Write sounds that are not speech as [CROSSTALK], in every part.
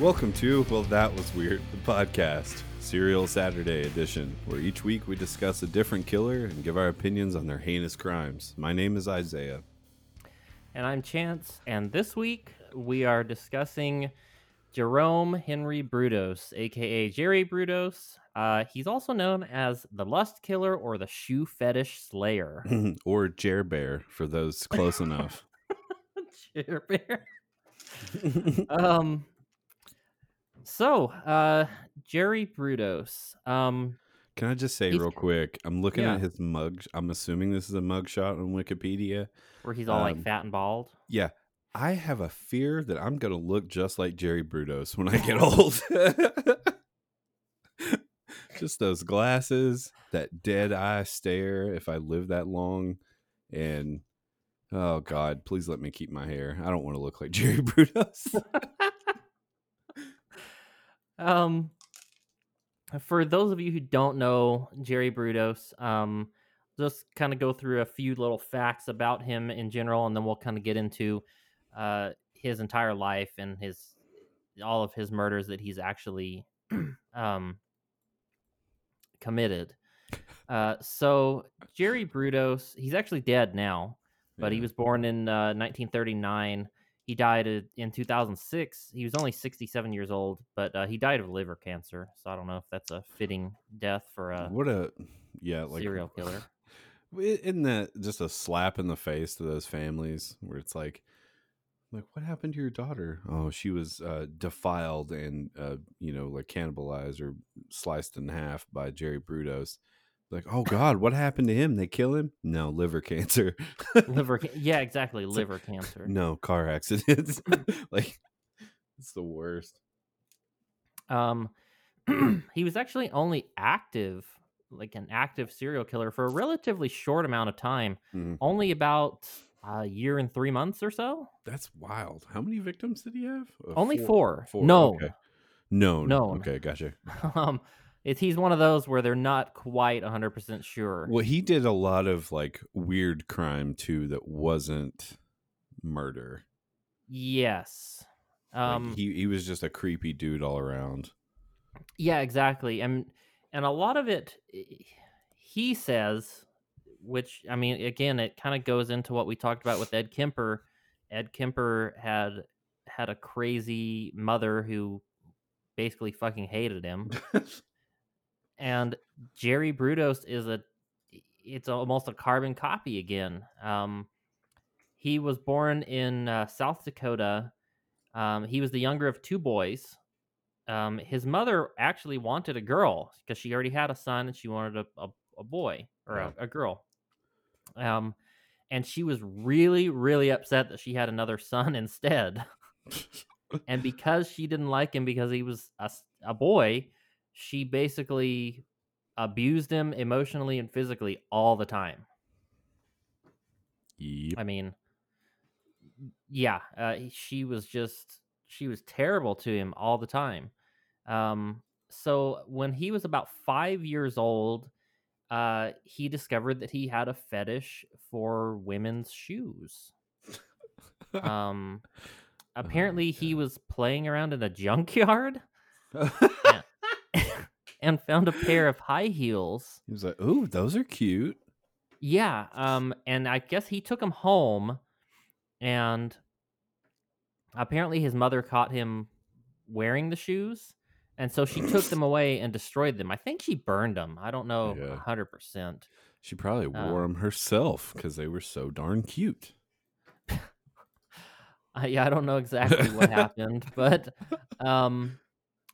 Welcome to Well That Was Weird, the podcast, Serial Saturday edition, where each week we discuss a different killer and give our opinions on their heinous crimes. My name is Isaiah. And I'm Chance, and this week we are discussing Jerome Henry Brudos, aka Jerry Brudos. Uh, he's also known as the Lust Killer or the Shoe Fetish Slayer. [LAUGHS] or Jer Bear, for those close enough. [LAUGHS] Jer Bear. [LAUGHS] um, so, uh, Jerry Brudos. Um, Can I just say He's- real quick? I'm looking Yeah. at his mug. I'm assuming this is a mug shot on Wikipedia. where he's all like Um, fat and bald. Yeah, I have a fear that I'm going to look just like Jerry Brudos when I get [LAUGHS] old. [LAUGHS] just those glasses, that dead eye stare if I live that long. And oh, God, please let me keep my hair. I don't want to look like Jerry [LAUGHS] Brudos. Um, for those of you who don't know Jerry Brudos, um, just kind of go through a few little facts about him in general, and then we'll kind of get into uh, his entire life and his all of his murders that he's actually [CLEARS THROAT] um, committed. Uh, so Jerry Brudos, he's actually dead now, but he was born in uh, 1939. He died in 2006. He was only 67 years old, but uh, he died of liver cancer. So I don't know if that's a fitting death for a what a, yeah, like serial [LAUGHS] killer. Isn't that just a slap in the face to those families where it's like, like what happened to your daughter? Oh, she was uh, defiled and uh, you know like cannibalized or sliced in half by Jerry Brudos. Like, oh God, what happened to him? They kill him? No, liver cancer. liver, ca- yeah, exactly, [LAUGHS] It's like, liver cancer. no, car accidents. [LAUGHS] like, it's the worst. Um, [CLEARS THROAT] he was actually only active, like an active serial killer, for a relatively short amount of time, Mhm. only about a year and three months or so. That's wild. How many victims did he have? Uh, Only four. Four. No. Okay. No. no. Known. Okay, gotcha. [LAUGHS] um, it's he's one of those where they're not quite 100 percent sure. Well, he did a lot of like weird crime too that wasn't murder. Yes. Like, Um, he he was just a creepy dude all around. yeah, exactly. And and a lot of it, he says, which I mean, again, it kind of goes into what we talked about with Ed Kemper. Ed Kemper had had a crazy mother who basically fucking hated him. [LAUGHS] and Jerry Brudos is a it's almost a carbon copy again. Um, he was born in uh, South Dakota. Um, he was the younger of two boys. Um, his mother actually wanted a girl because she already had a son and she wanted a, a, a boy or Yeah. a, a girl. Um, and she was really, really upset that she had another son [LAUGHS] instead. [LAUGHS] and because she didn't like him because he was a boy, she basically abused him emotionally and physically all the time. Yep. I mean, yeah, uh, she was just she was terrible to him all the time. Um, so when he was about five years old, uh, he discovered that he had a fetish for women's shoes. Um, [LAUGHS] apparently, he was playing around in a junkyard [LAUGHS] and found a pair of high heels. he was like, "Ooh, those are cute." Yeah, um, and I guess he took them home, and apparently his mother caught him wearing the shoes, and so she took them [LAUGHS] away and destroyed them. I think she burned them. I don't know Yeah. hundred percent. She probably wore Um, them herself because they were so darn cute. [LAUGHS] I, yeah, I don't know exactly what [LAUGHS] happened, but um,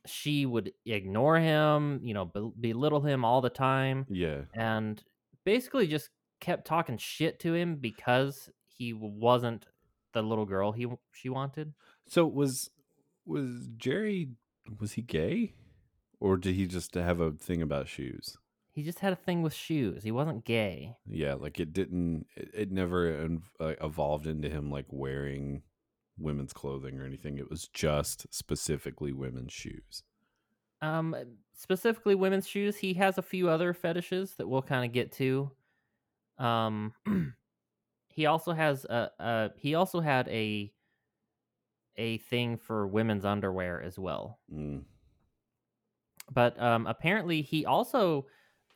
she would ignore him, you know, bel- belittle him all the time. Yeah. and basically just kept talking shit to him because he wasn't the little girl he she wanted. So was was Jerry was he gay, or did he just have a thing about shoes? He just had a thing with shoes. He wasn't gay. Yeah, like it didn't. It, it never uh, evolved into him like wearing women's clothing or anything. It was just specifically women's shoes. Um, specifically women's shoes. He has a few other fetishes that we'll kind of get to. Um, [CLEARS THROAT] he also has a, a he also had a a thing for women's underwear as well. Mm. But um, apparently, he also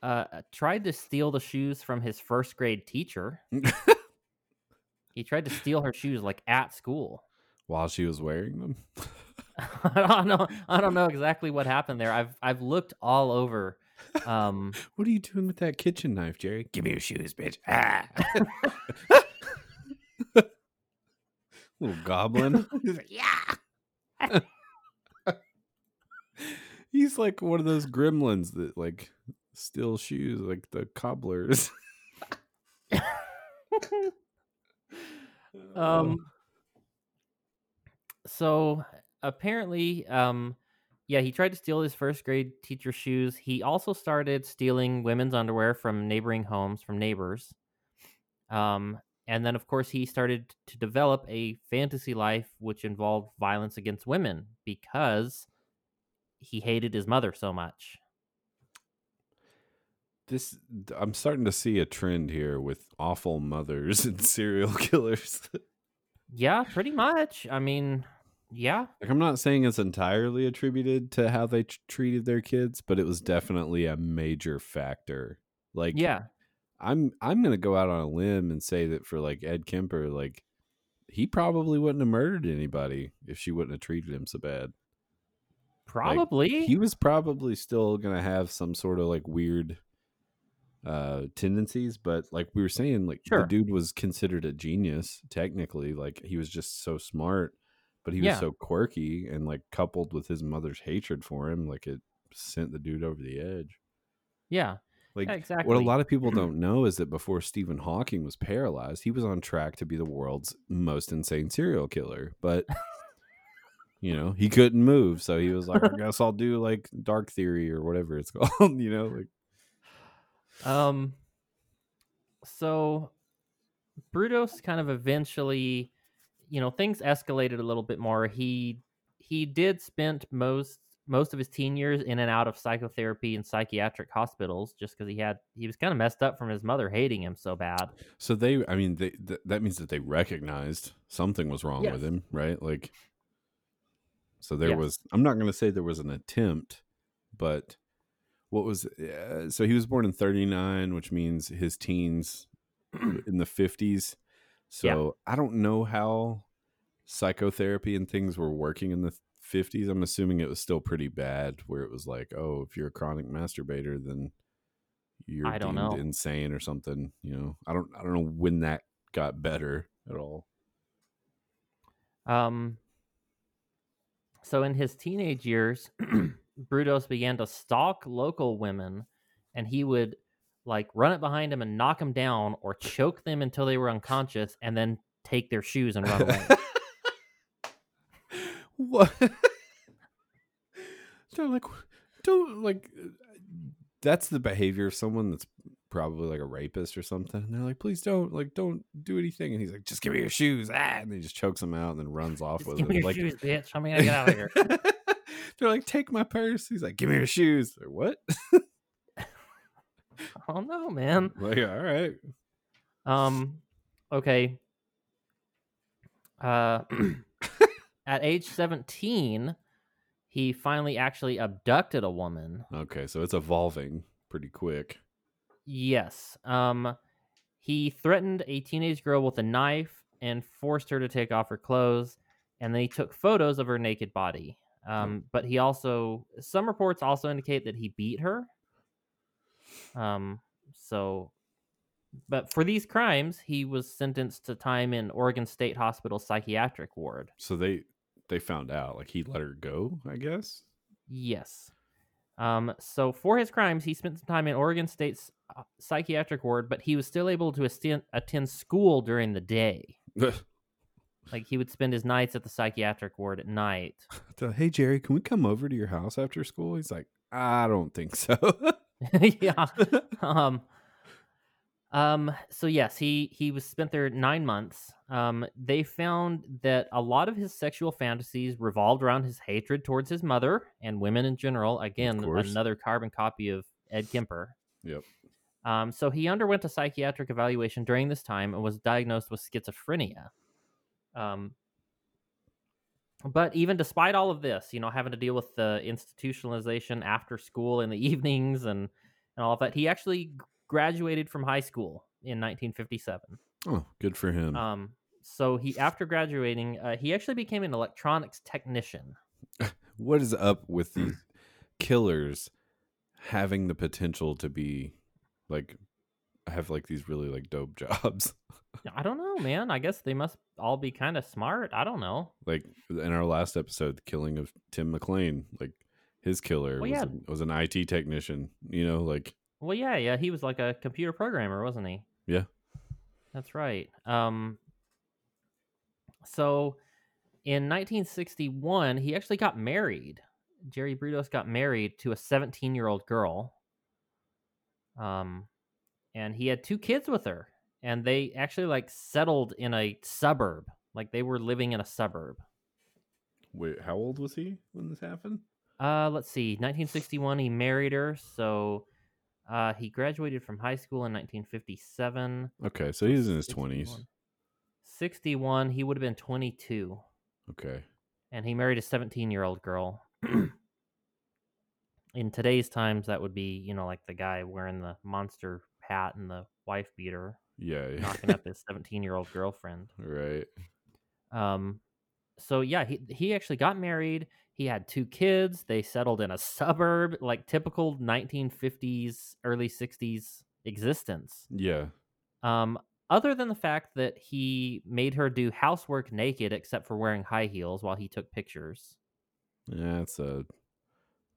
uh, tried to steal the shoes from his first grade teacher. [LAUGHS] he tried to steal her shoes like at school. While she was wearing them. [LAUGHS] [LAUGHS] I don't know. I don't know exactly what happened there. I've I've looked all over. Um, [LAUGHS] what are you doing with that kitchen knife, Jerry? Give me your shoes, bitch. Ah. Little goblin. yeah. He's like one of those gremlins that like steal shoes, like the cobblers. um. So apparently, um, yeah, he tried to steal his first grade teacher's shoes. He also started stealing women's underwear from neighboring homes, from neighbors. Um, and then, of course, he started to develop a fantasy life which involved violence against women because he hated his mother so much. This I'm starting to see a trend here with awful mothers [LAUGHS] and serial killers. yeah, pretty much. I mean, yeah. Like I'm not saying it's entirely attributed to how they t- treated their kids, but it was definitely a major factor. Like Yeah. I'm I'm gonna go out on a limb and say that for like Ed Kemper, like he probably wouldn't have murdered anybody if she wouldn't have treated him so bad. Probably. He was probably still gonna have some sort of like weird uh tendencies, but like we were saying, like Sure. the dude was considered a genius, technically. Like he was just so smart, but he was Yeah. so quirky and like coupled with his mother's hatred for him, like it sent the dude over the edge. yeah. Like Yeah, exactly. what a lot of people [CLEARS THROAT] don't know is that before Stephen Hawking was paralyzed, he was on track to be the world's most insane serial killer. But [LAUGHS] you know, he couldn't move, so he was like, I [LAUGHS] guess I'll do like dark theory or whatever it's [LAUGHS] called, you know, like [SIGHS] Um. So, Brudos kind of eventually, you know, things escalated a little bit more. He he did spend most most of his teen years in and out of psychotherapy and psychiatric hospitals just because he had he was kind of messed up from his mother hating him so bad. so they I mean they th- that means that they recognized something was wrong with him, right? Like so there Yes. was I'm not going to say there was an attempt, but what was uh, so he was born in 39 which means his teens in the 50s so i don't know how psychotherapy and things were working in the 50s i'm assuming it was still pretty bad where it was like oh if you're a chronic masturbator then you're I don't deemed know. insane or something you know i don't i don't know when that got better at all Um. So in his teenage years, [CLEARS THROAT] Brudos began to stalk local women, and he would like run it behind them and knock them down or choke them until they were unconscious, and then take their shoes and run away. [LAUGHS] what? They're like don't like that's the behavior of someone that's probably like a rapist or something. And they're like please don't like don't do anything. And he's like just give me your shoes. Ah and he just chokes them out and then runs [LAUGHS] off Just with give me your like shoes, bitch. I'm gonna get out of here. [LAUGHS] they're like take my purse. He's like give me your shoes. They're, what [LAUGHS] oh no, man. like all right Um. Okay. Uh, [COUGHS] at age 17, he finally actually abducted a woman. okay so it's evolving pretty quick Yes. Um he threatened a teenage girl with a knife and forced her to take off her clothes and then he took photos of her naked body. Um but he also some reports also indicate that he beat her. Um so but for these crimes, he was sentenced to time in Oregon State Hospital psychiatric ward. so they they found out like he let her go i guess Yes. Um, so for his crimes, he spent some time in Oregon State's uh, psychiatric ward, but he was still able to attend, attend school during the day. [LAUGHS] Like he would spend his nights at the psychiatric ward at night. [LAUGHS] Hey Jerry, can we come over to your house after school? He's like, I don't think so. [LAUGHS] [LAUGHS] yeah. Um. Um. So yes, he he was spent there nine months. Um. They found that a lot of his sexual fantasies revolved around his hatred towards his mother and women in general. Again, another carbon copy of Ed Kemper. Yep. Um, so he underwent a psychiatric evaluation during this time and was diagnosed with schizophrenia. Um, but even despite all of this, you know, having to deal with the institutionalization after school in the [LAUGHS] evenings and and all of that, he actually graduated from high school in 1957. Oh, good for him. Um, so he after graduating, uh, he actually became an electronics technician. [LAUGHS] what is up with these [CLEARS THROAT] killers having the potential to be like have like these really like dope [LAUGHS] jobs? I don't know, man. I guess they must all be kind of smart. I don't know. like in our last episode, the killing of Tim McLean, like his killer Well, was yeah. a, was an IT technician. You know, like Well, yeah, yeah, he was like a computer programmer, wasn't he? Yeah. That's right. Um so in 1961, he actually got married. Jerry Brudos got married to a 17-year-old girl. Um and he had two kids with her and they actually like settled in a suburb. Like they were living in a suburb. wait, how old was he when this happened? Uh, let's see. 1961, he married her. So, uh, he graduated from high school in 1957. Okay, so he's in his 61. twenties. 61, he would have been 22, Okay, and he married a 17 year old girl. [CLEARS THROAT] in today's times, that would be, you know, like the guy wearing the monster hat and the wife beater, yeah, yeah. knocking up [LAUGHS] his 17 year old girlfriend. right. Um, so yeah, he he actually got married. He had two kids. They settled in a suburb, like typical 1950s, early 60s existence. Yeah, Um, other than the fact that he made her do housework naked, except for wearing high heels while he took pictures. yeah, it's a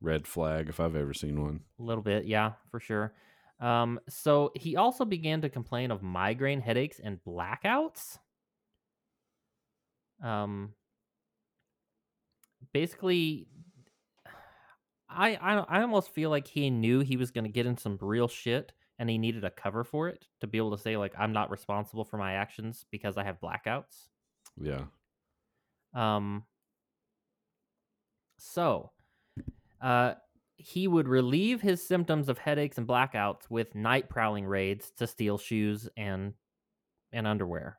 red flag if I've ever seen one. A little bit, yeah, for sure. Um, so he also began to complain of migraine headaches and blackouts. Um, basically, I I I almost feel like he knew he was going to get in some real shit, and he needed a cover for it to be able to say like I'm not responsible for my actions because I have blackouts. Yeah, Um, so, uh, he would relieve his symptoms of headaches and blackouts with night prowling raids to steal shoes and and underwear.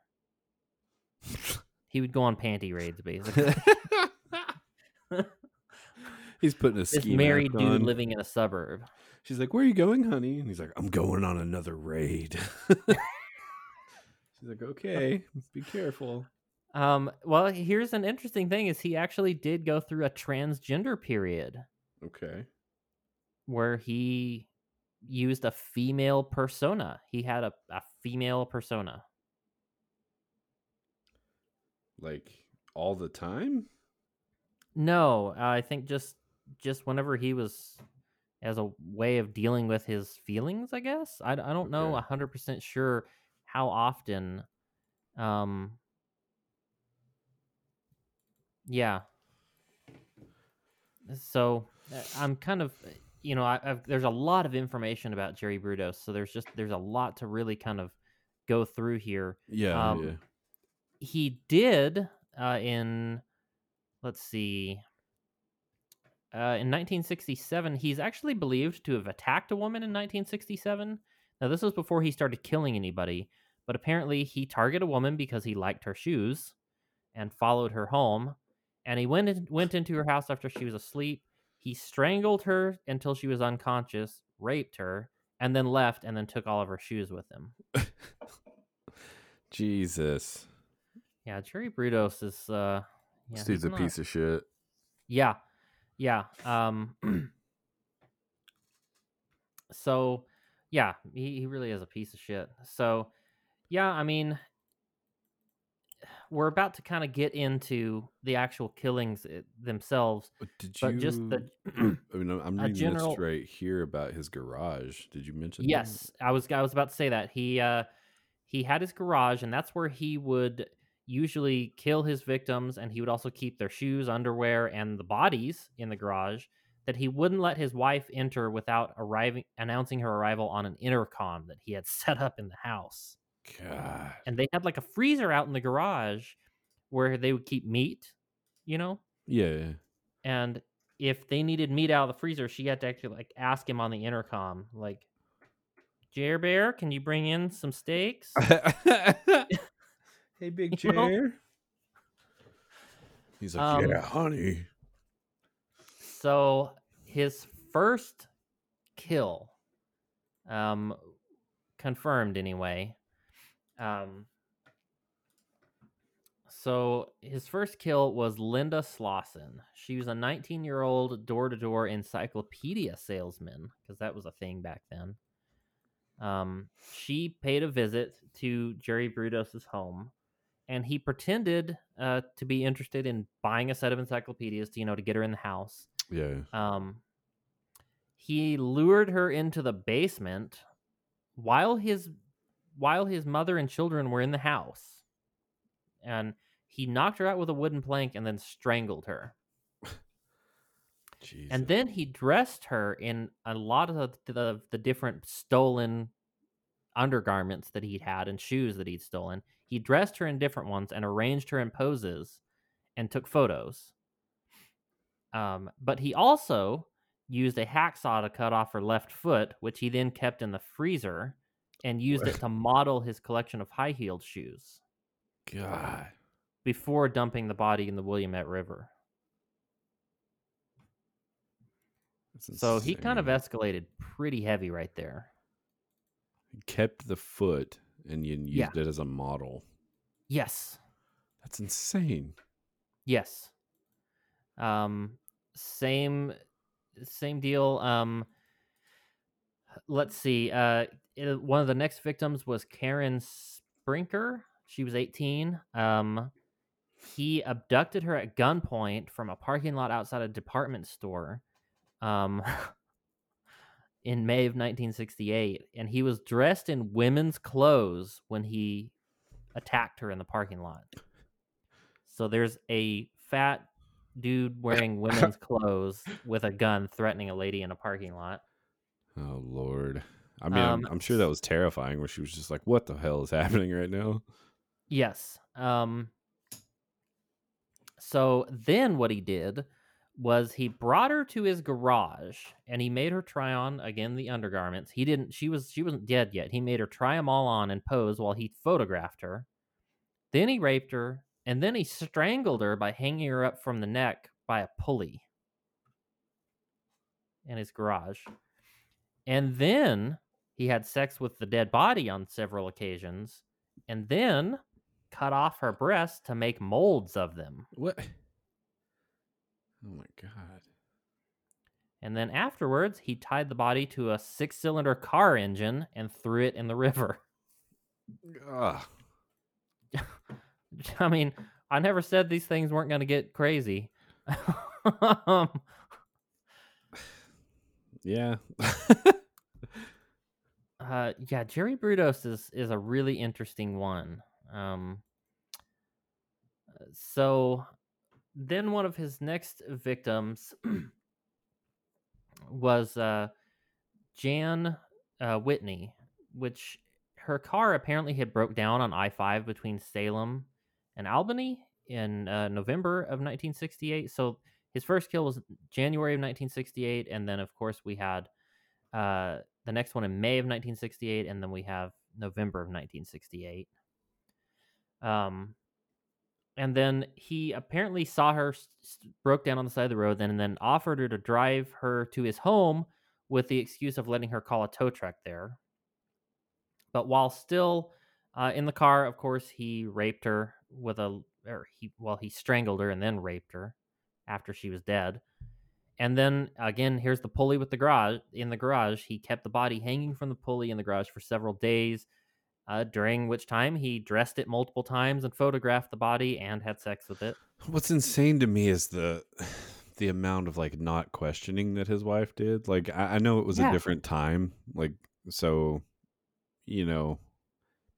He would go on panty raids, basically. [LAUGHS] he's putting a this married dude on. living in a suburb. She's like, "Where are you going, honey?" And he's like, "I'm going on another raid." [LAUGHS] She's like, "Okay, be careful." Um, well, here's an interesting thing: is he actually did go through a transgender period Okay. Where he used a female persona. He had a, a female persona. Like all the time? No, uh, I think just just whenever he was as a way of dealing with his feelings, I guess. I, I don't know Okay. a hundred percent sure how often. Um. Yeah. So uh, I'm kind of, uh, you know, I, I've, there's a lot of information about Jerry Brudos, so there's just there's a lot to really kind of go through here Yeah, Um, yeah. he did uh, in let's see uh, in 1967 he's actually believed to have attacked a woman in 1967 now this was before he started killing anybody but apparently he targeted a woman because he liked her shoes and followed her home and he went in, went into her house after she was asleep he strangled her until she was unconscious raped her and then left and then took all of her shoes with him [LAUGHS] Jesus. Yeah, Jerry Brudos is uh yeah, this dude's a not- piece of shit. Yeah. Yeah. Um [CLEARS THROAT] so yeah, he, he really is a piece of shit. So yeah, I mean we're about to kind of get into the actual killings themselves, But did you? just the [CLEARS THROAT] I mean, I'm- reading general- this right here about his garage. Did you mention? that? Yes, I was I was about to say that. He uh he had his garage and that's where he would usually kill his victims and he would also keep their shoes, underwear and the bodies in the garage that he wouldn't let his wife enter without arriving announcing her arrival on an intercom that he had [LAUGHS] set up in the house. God. And they had like a freezer out in the garage where they would keep meat, you know? Yeah. yeah. And if they needed meat out of the freezer, she had to actually like ask him on the intercom, like, Jer Bear, can you bring in some steaks? [LAUGHS] [LAUGHS] hey, big [LAUGHS] You know? chair. He's like, Um, yeah, honey. So his first kill, um, confirmed anyway. Um, so his first kill was Linda Slawson. She was a 19 year old door to door encyclopedia salesman because that was a thing back then. Um, she paid a visit to Jerry Brudos's home, and he pretended uh, to be interested in buying a set of encyclopedias to you know to get her in the house. Yeah. Um, he lured her into the basement while his while his mother and children were in the house, and he knocked her out with a wooden plank and then strangled her. Jesus. And then he dressed her in a lot of the, the, the different stolen undergarments that he'd had and shoes that he'd stolen. He dressed her in different ones and arranged her in poses and took photos. Um, but he also used a hacksaw to cut off her left foot, which he then kept in the freezer and used it to model his collection of high heeled shoes God. before dumping the body in the Willamette River. So he kind of escalated pretty heavy right there. He kept the foot and you used Yeah. it as a model. Yes. That's insane. Yes. Um same same deal. Um let's see. Uh i- one of the next victims was Karen Sprinker. She was 18. Um he abducted her at gunpoint from a parking lot outside a department store. Um [LAUGHS] in May of 1968 and he was dressed in women's clothes when he attacked her in the parking lot. So there's a fat dude wearing [LAUGHS] women's clothes with a gun threatening a lady in a parking lot. Oh Lord. I mean, I'm, Um, I'm sure that was terrifying. Where she was just like, "What the hell is [LAUGHS] happening right now?" Yes. Um so then what he did was he brought her to his garage and he made her try on again the undergarments. He didn't she was she wasn't dead yet. He made her try them all on and pose while he photographed her. Then he raped her and then he strangled her by hanging her up from the neck by a pulley in his garage. And then he had sex with the dead body on several occasions and then cut off her breasts to make molds of them. What? [LAUGHS] Oh my god. And then afterwards, he tied the body to a six cylinder car engine and threw it in the river. [LAUGHS] Ugh. [LAUGHS] I mean, I never said these things weren't going to get crazy. um, [SIGHS] Yeah. Uh, yeah, Jerry Brudos is, is a really interesting one. Um, so then one of his next victims was uh, Jan uh, Whitney, which her car apparently had broke down on I five between Salem and Albany in uh, November of 1968. So his first kill was January of 1968, and then of course we had uh, the next one in May of 1968, and then we have November of 1968. Um, and then he apparently saw her s- s- broke down on the side of the road, then and then offered her to drive her to his home with the excuse of letting her call a tow truck there. But while still uh, in the car, of course, he raped her with a, or he, well, he strangled her and then raped her after she was dead. And then again, here's the pulley with the garage. In the garage, he kept the body hanging from the pulley in the garage for several days, uh, during which time he dressed it multiple times and photographed the body and had sex with it. What's insane to me is the [SIGHS] the amount of like not questioning that his wife did. Like I, I know it was Yeah. a different time. Like so, you know,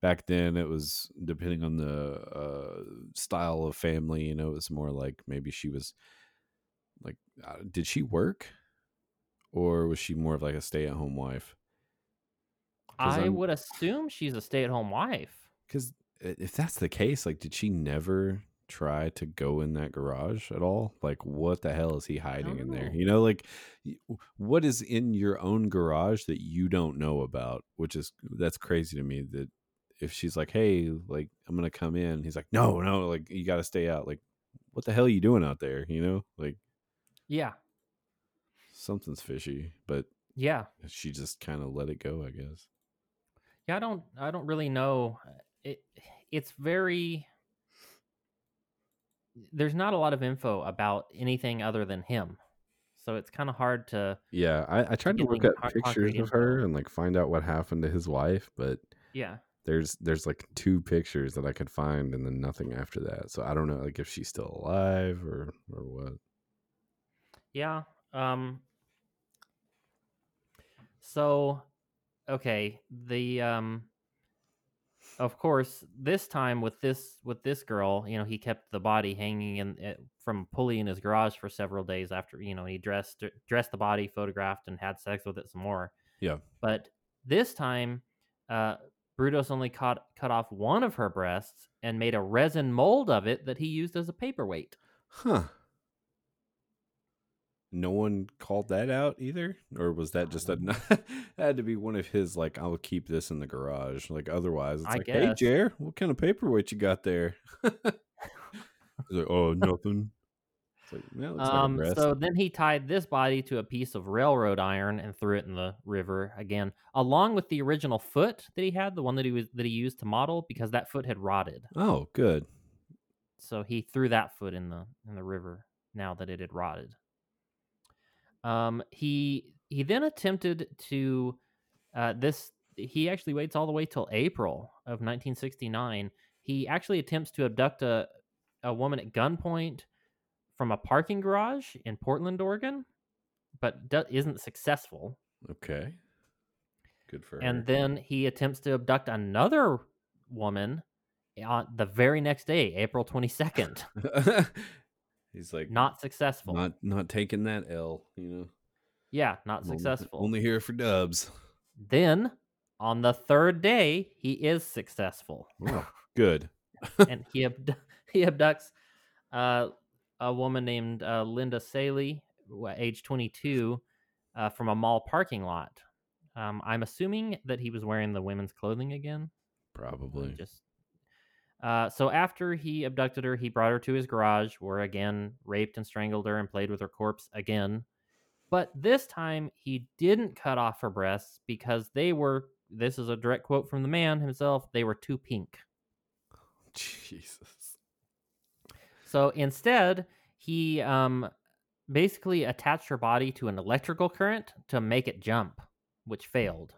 back then it was depending on the uh, style of family. You know, it was more like maybe she was like, uh, did she work, or was she more of like a stay at home wife I I'm- would assume she's a stay at home wife. Because if that's the case, like, did she never try to go in that garage at all? Like, what the hell is he hiding in there? You know, like, what is in your own garage that you don't know about? Which is that's crazy to me. That if she's like, "Hey, like, I'm gonna come in," he's like, "No, no, like, you got to stay out." Like, what the hell are you doing out there? You know, like Yeah. something's fishy, but Yeah. she just kind of let it go, I guess. Yeah, I don't I don't really know. It it's very there's not a lot of info about anything other than him. So it's kind of hard to Yeah, I, I tried to look at pictures of her and like find out what happened to his wife, but yeah. there's there's like two pictures that I could find and then nothing after that. So I don't know like if she's still alive or or what. Yeah. Um so okay, the um of course, this time with this with this girl, you know, he kept the body hanging in eh, from a pulley in his garage for several days after, you know, he dressed dressed the body, photographed and had sex with it some more. Yeah. But this time uh Brudos only cut cut off one of her breasts and made a resin mold of it that he used as a paperweight. Huh. No one called that out either, or was that just a? [LAUGHS] that had to be one of his like I'll keep this in the garage. Like otherwise, it's I like, hey, guess. Jer, what kind of paperweight you got there? [LAUGHS] He's like, oh, nothing. Like, like Um, breast. so then he tied this body to a piece of railroad iron and threw it in the river again, along with the original foot that he had, the one that he was that he used to model, because that foot had rotted. oh, good. So he threw that foot in the in the river now that it had rotted. Um, he he then attempted to uh, this. He actually waits all the way till April of 1969. He actually attempts to abduct a a woman at gunpoint from a parking garage in Portland, Oregon, but do- isn't successful. Okay. Good for her. And then he attempts to abduct another woman on the very next day, April 22nd. [LAUGHS] [LAUGHS] he's like Not successful. not not taking that L. You know, yeah, not Only- successful. Only here for dubs. Then on the third day, he is successful, Oh, good. [LAUGHS] and [LAUGHS] he abdu- he abducts uh, a woman named uh, Linda Salee, age 22, uh, from a mall parking lot. Um, I'm assuming that he was wearing the women's clothing again. Probably. Just uh, so after he abducted her, he brought her to his garage, where again raped and strangled her and played with her corpse again. But this time he didn't cut off her breasts because they were. This is a direct quote from the man himself. They were too pink. [LAUGHS] Jesus. So instead, he um, basically attached her body to an electrical current to make it jump, which failed.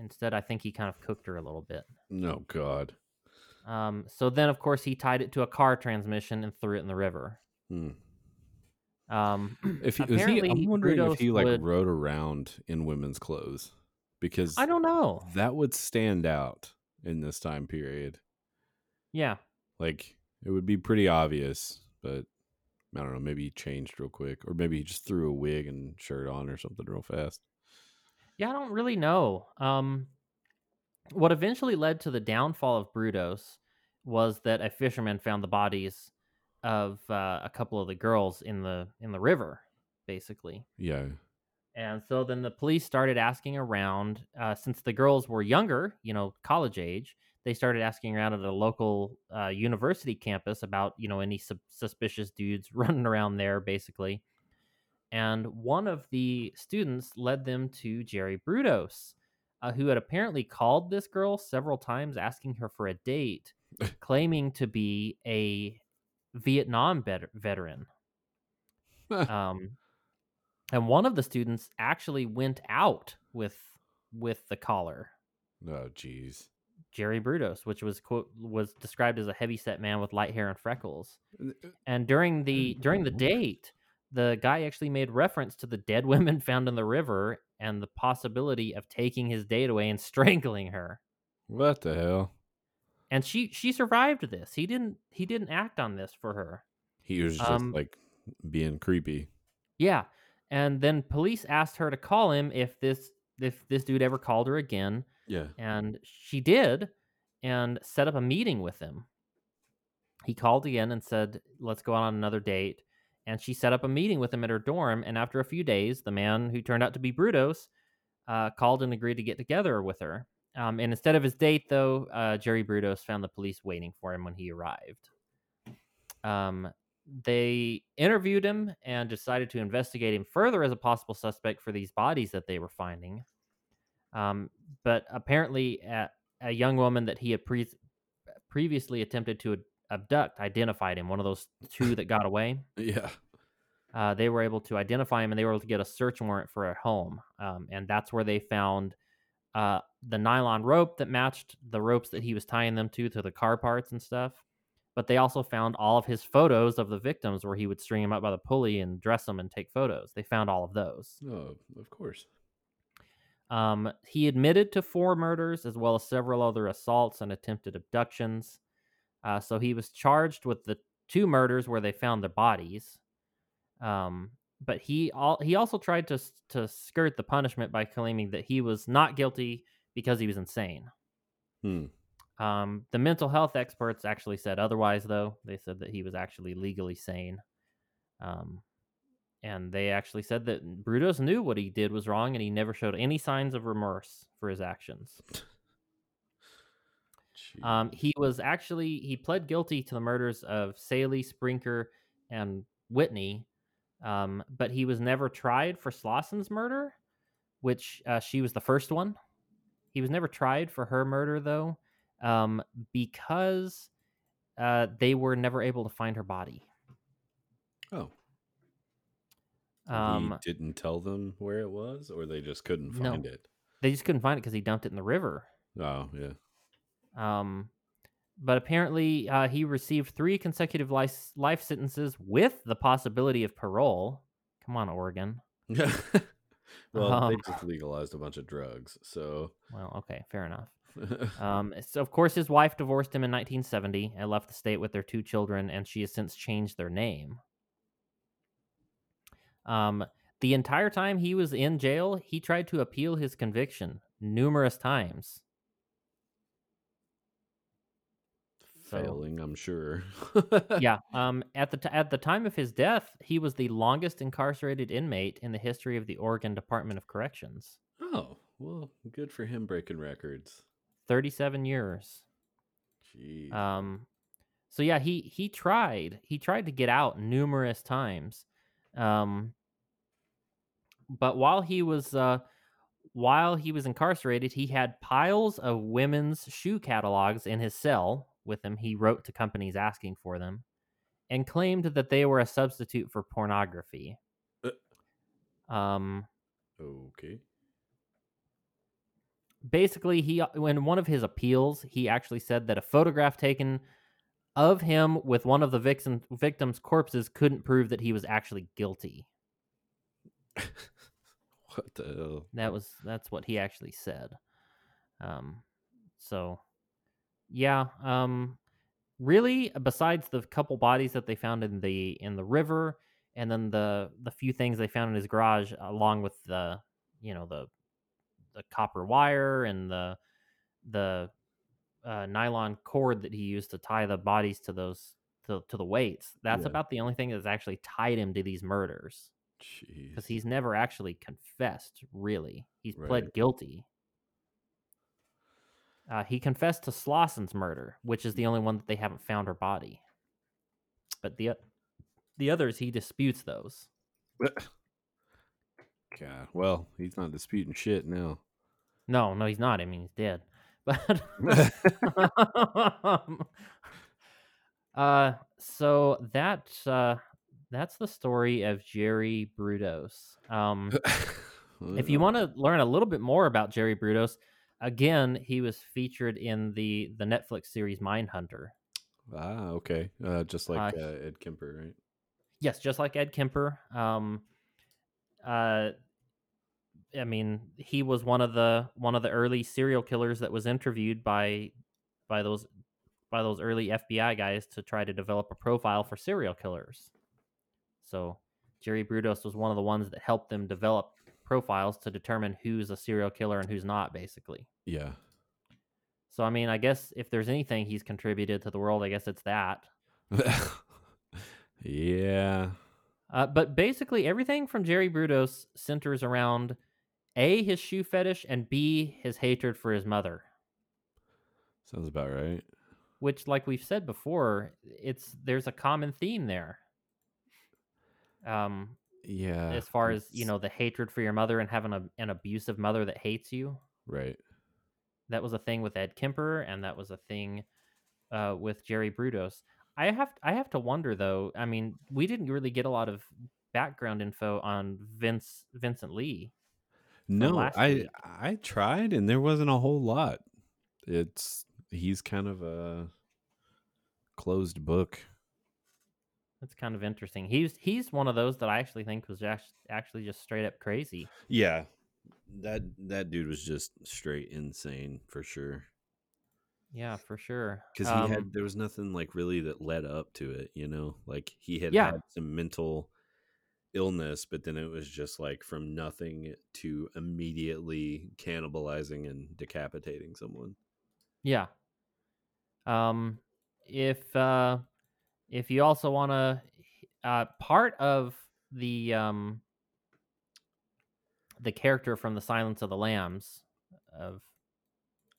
Instead, I think he kind of cooked her a little bit. No God. Um, so then, of course, he tied it to a car transmission and threw it in the river. Hmm. Um, If [CLEARS THROAT] he, was he, apparently, I'm wondering Brudos if he like would- rode around in women's clothes because I don't know. that would stand out in this time period. Yeah, Like it would be pretty obvious, but I don't know. Maybe he changed real quick, or maybe he just threw a wig and shirt on or something real fast. yeah, I don't really know. Um, what eventually led to the downfall of Brudos was that a fisherman found the bodies of uh, a couple of the girls in the in the river, basically. Yeah. And so then the police started asking around, uh, since the girls were younger, you know, college age, they started asking around at a local uh, university campus about, you know, any sub- suspicious dudes [LAUGHS] running around there, basically. And one of the students led them to Jerry Brudos, uh, who had apparently called this girl several times asking her for a date, [LAUGHS] claiming to be a Vietnam vet- veteran. um, and one of the students actually went out with with the caller, Oh, jeez. Jerry Brudos, which was quote was described as a heavy-set man with light hair and freckles. uh, And during the during the date, the guy actually made reference to the dead [LAUGHS] women found in the river and the possibility of taking his date away and [LAUGHS] strangling her. What the hell? And she she survived this. He didn't he didn't act on this for her. He was just Um, like being creepy. Yeah. And then police asked her to call him if this if this dude ever called her again, Yeah. and she did and set up a meeting with him. He called again and said, "Let's go on another date." And she set up a meeting with him at her dorm, and after a few days, the man who turned out to be Brudos uh, called and agreed to get together with her. Um, and instead of his date, though, uh, Jerry Brudos found the police waiting for him when he arrived. Um, they interviewed him and decided to investigate him further as a possible suspect for these bodies that they were finding. Um, but apparently, a, a young woman that he had pre- previously attempted to abduct identified him, one of those two that got away. [LAUGHS] Yeah. Uh, they were able to identify him and they were able to get a search warrant for a home. Um, and that's where they found uh, the nylon rope that matched the ropes that he was tying them to, to the car parts and stuff. But they also found all of his photos of the victims where he would string them up by the pulley and dress them and take photos. They found all of those. Oh, of course. Um, he admitted to four murders as well as several other assaults and attempted abductions. Uh, so he was charged with the two murders where they found the bodies. Um, but he all he also tried to to skirt the punishment by claiming that he was not guilty because he was insane. Hmm. Um, the mental health experts actually said otherwise, though. They said that he was actually legally sane. Um, and they actually said that Brudos knew what he did was wrong and he never showed any signs of remorse for his actions. [LAUGHS] Um, he was actually he pled guilty to the murders of Salee, Sprinker, and Whitney, um, but he was never tried for Slawson's murder, which uh, she was the first one. He was never tried for her murder though, um, because uh, they were never able to find her body. Oh. Um, he didn't tell them where it was, or they just couldn't No. find it. they just couldn't find it because he dumped it in the river. Oh, yeah. Um, but apparently, uh, he received three consecutive life life sentences with the possibility of parole. Come on, Oregon. [LAUGHS] well, they Um, just [LAUGHS] legalized a bunch of drugs, so. [LAUGHS] Well, okay, fair enough. Um, so of course, his wife divorced him in 1970 and left the state with their two children, and she has since changed their name. Um, the entire time he was in jail, he tried to appeal his conviction numerous times. So- Failing, I'm sure. yeah. [LAUGHS] Um. At the t- at the time of his death, he was the longest incarcerated inmate in the history of the Oregon Department of Corrections. Oh, well, good for him breaking records. Thirty-seven years. Jeez. Um. So yeah, he he tried he tried to get out numerous times. Um. But while he was uh, while he was incarcerated, he had piles of women's shoe catalogs in his cell with him. He wrote to companies asking for them, and claimed that they were a substitute for pornography. Uh. Um. okay. basically he in one of his appeals he actually said that a photograph taken of him with one of the victim, victims corpses couldn't prove that he was actually guilty [LAUGHS] What the hell? that was that's what he actually said um so yeah um really besides the couple bodies that they found in the in the river and then the the few things they found in his garage along with the you know the the copper wire and the the uh, nylon cord that he used to tie the bodies to those to, to the weights that's Yeah. about the only thing that's actually tied him to these murders. Because he's never actually confessed really. He's pled guilty uh, he confessed to Slawson's murder, which is the only one that they haven't found her body. But the the others, he disputes those. [COUGHS] God, well, he's not disputing shit now. No, no, he's not. I mean, he's dead. [LAUGHS] But [LAUGHS] [LAUGHS] uh, so that uh, that's the story of Jerry Brudos. Um, [COUGHS] if you want to learn a little bit more about Jerry Brudos, again, he was featured in the the Netflix series Mindhunter. ah, okay, uh, just like Uh, uh, Ed Kemper, right? Yes, just like Ed Kemper. Um, uh, I mean, he was one of the one of the early serial killers that was interviewed by by those by those early FBI guys to try to develop a profile for serial killers. So Jerry Brudos was one of the ones that helped them develop profiles to determine who's a serial killer and who's not, basically. Yeah. So I mean, I guess if there's anything he's contributed to the world, I guess it's that. [LAUGHS] yeah. Uh, but basically, everything from Jerry Brudos centers around A, his shoe fetish, and B, his hatred for his mother. Sounds about right. which, like we've said before, it's there's a common theme there. Um, Yeah. as far as you know, the hatred for your mother and having a, an abusive mother that hates you. Right. That was a thing with Ed Kemper, and that was a thing uh, with Jerry Brudos. I have I have to wonder though. I mean, we didn't really get a lot of background info on Vince Vincent Li. No, I week. I tried and there wasn't a whole lot. It's he's kind of a closed book. That's kind of interesting. He's he's one of those that I actually think was act- actually just straight up crazy. Yeah. That that dude was just straight insane for sure. Yeah, for sure. He Um, had there was nothing like really that led up to it, you know? Like he had Yeah. had some mental illness, but then it was just like from nothing to immediately cannibalizing and decapitating someone. Yeah. Um, if uh, if you also want to, uh, part of the um, the character from the Silence of the Lambs of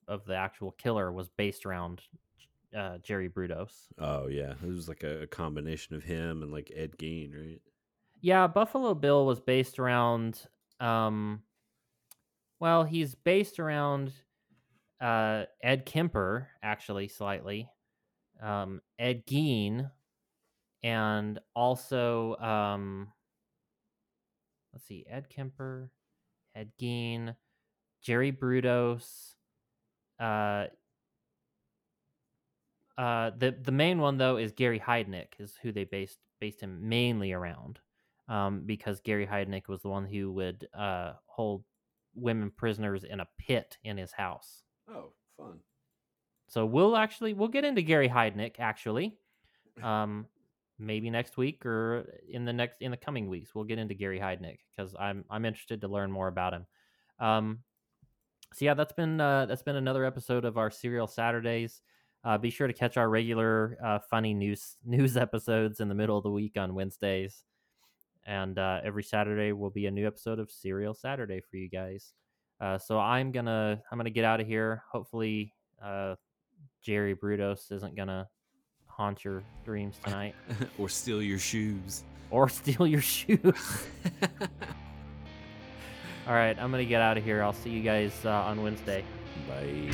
of the actual killer was based around uh, Jerry Brudos. Oh yeah, it was like a, a combination of him and like Ed Gein, right? Yeah, Buffalo Bill was based around. Um, well, he's based around uh, Ed Kemper, actually, slightly. Um, Ed Gein, and also, um, let's see, Ed Kemper, Ed Gein, Jerry Brudos. Uh, uh, the the main one though is Gary Heidnick, is who they based based him mainly around, um, because Gary Heidnick was the one who would uh, hold women prisoners in a pit in his house. Oh, fun. So we'll actually we'll get into Gary Heidnick actually, [LAUGHS] um, maybe next week or in the next in the coming weeks we'll get into Gary Heidnick because I'm I'm interested to learn more about him. Um, so yeah, that's been uh, that's been another episode of our Serial Saturdays. Uh, be sure to catch our regular uh, funny news [LAUGHS] news episodes in the middle of the week on Wednesdays, and uh, every Saturday will be a new episode of Serial Saturday for you guys. Uh, so I'm gonna I'm gonna get out of here. Hopefully, uh, Jerry Brudos isn't gonna haunt your dreams tonight [LAUGHS] or steal your shoes. or steal your shoes. [LAUGHS] All right, I'm gonna get out of here. I'll see you guys uh, on Wednesday. Bye.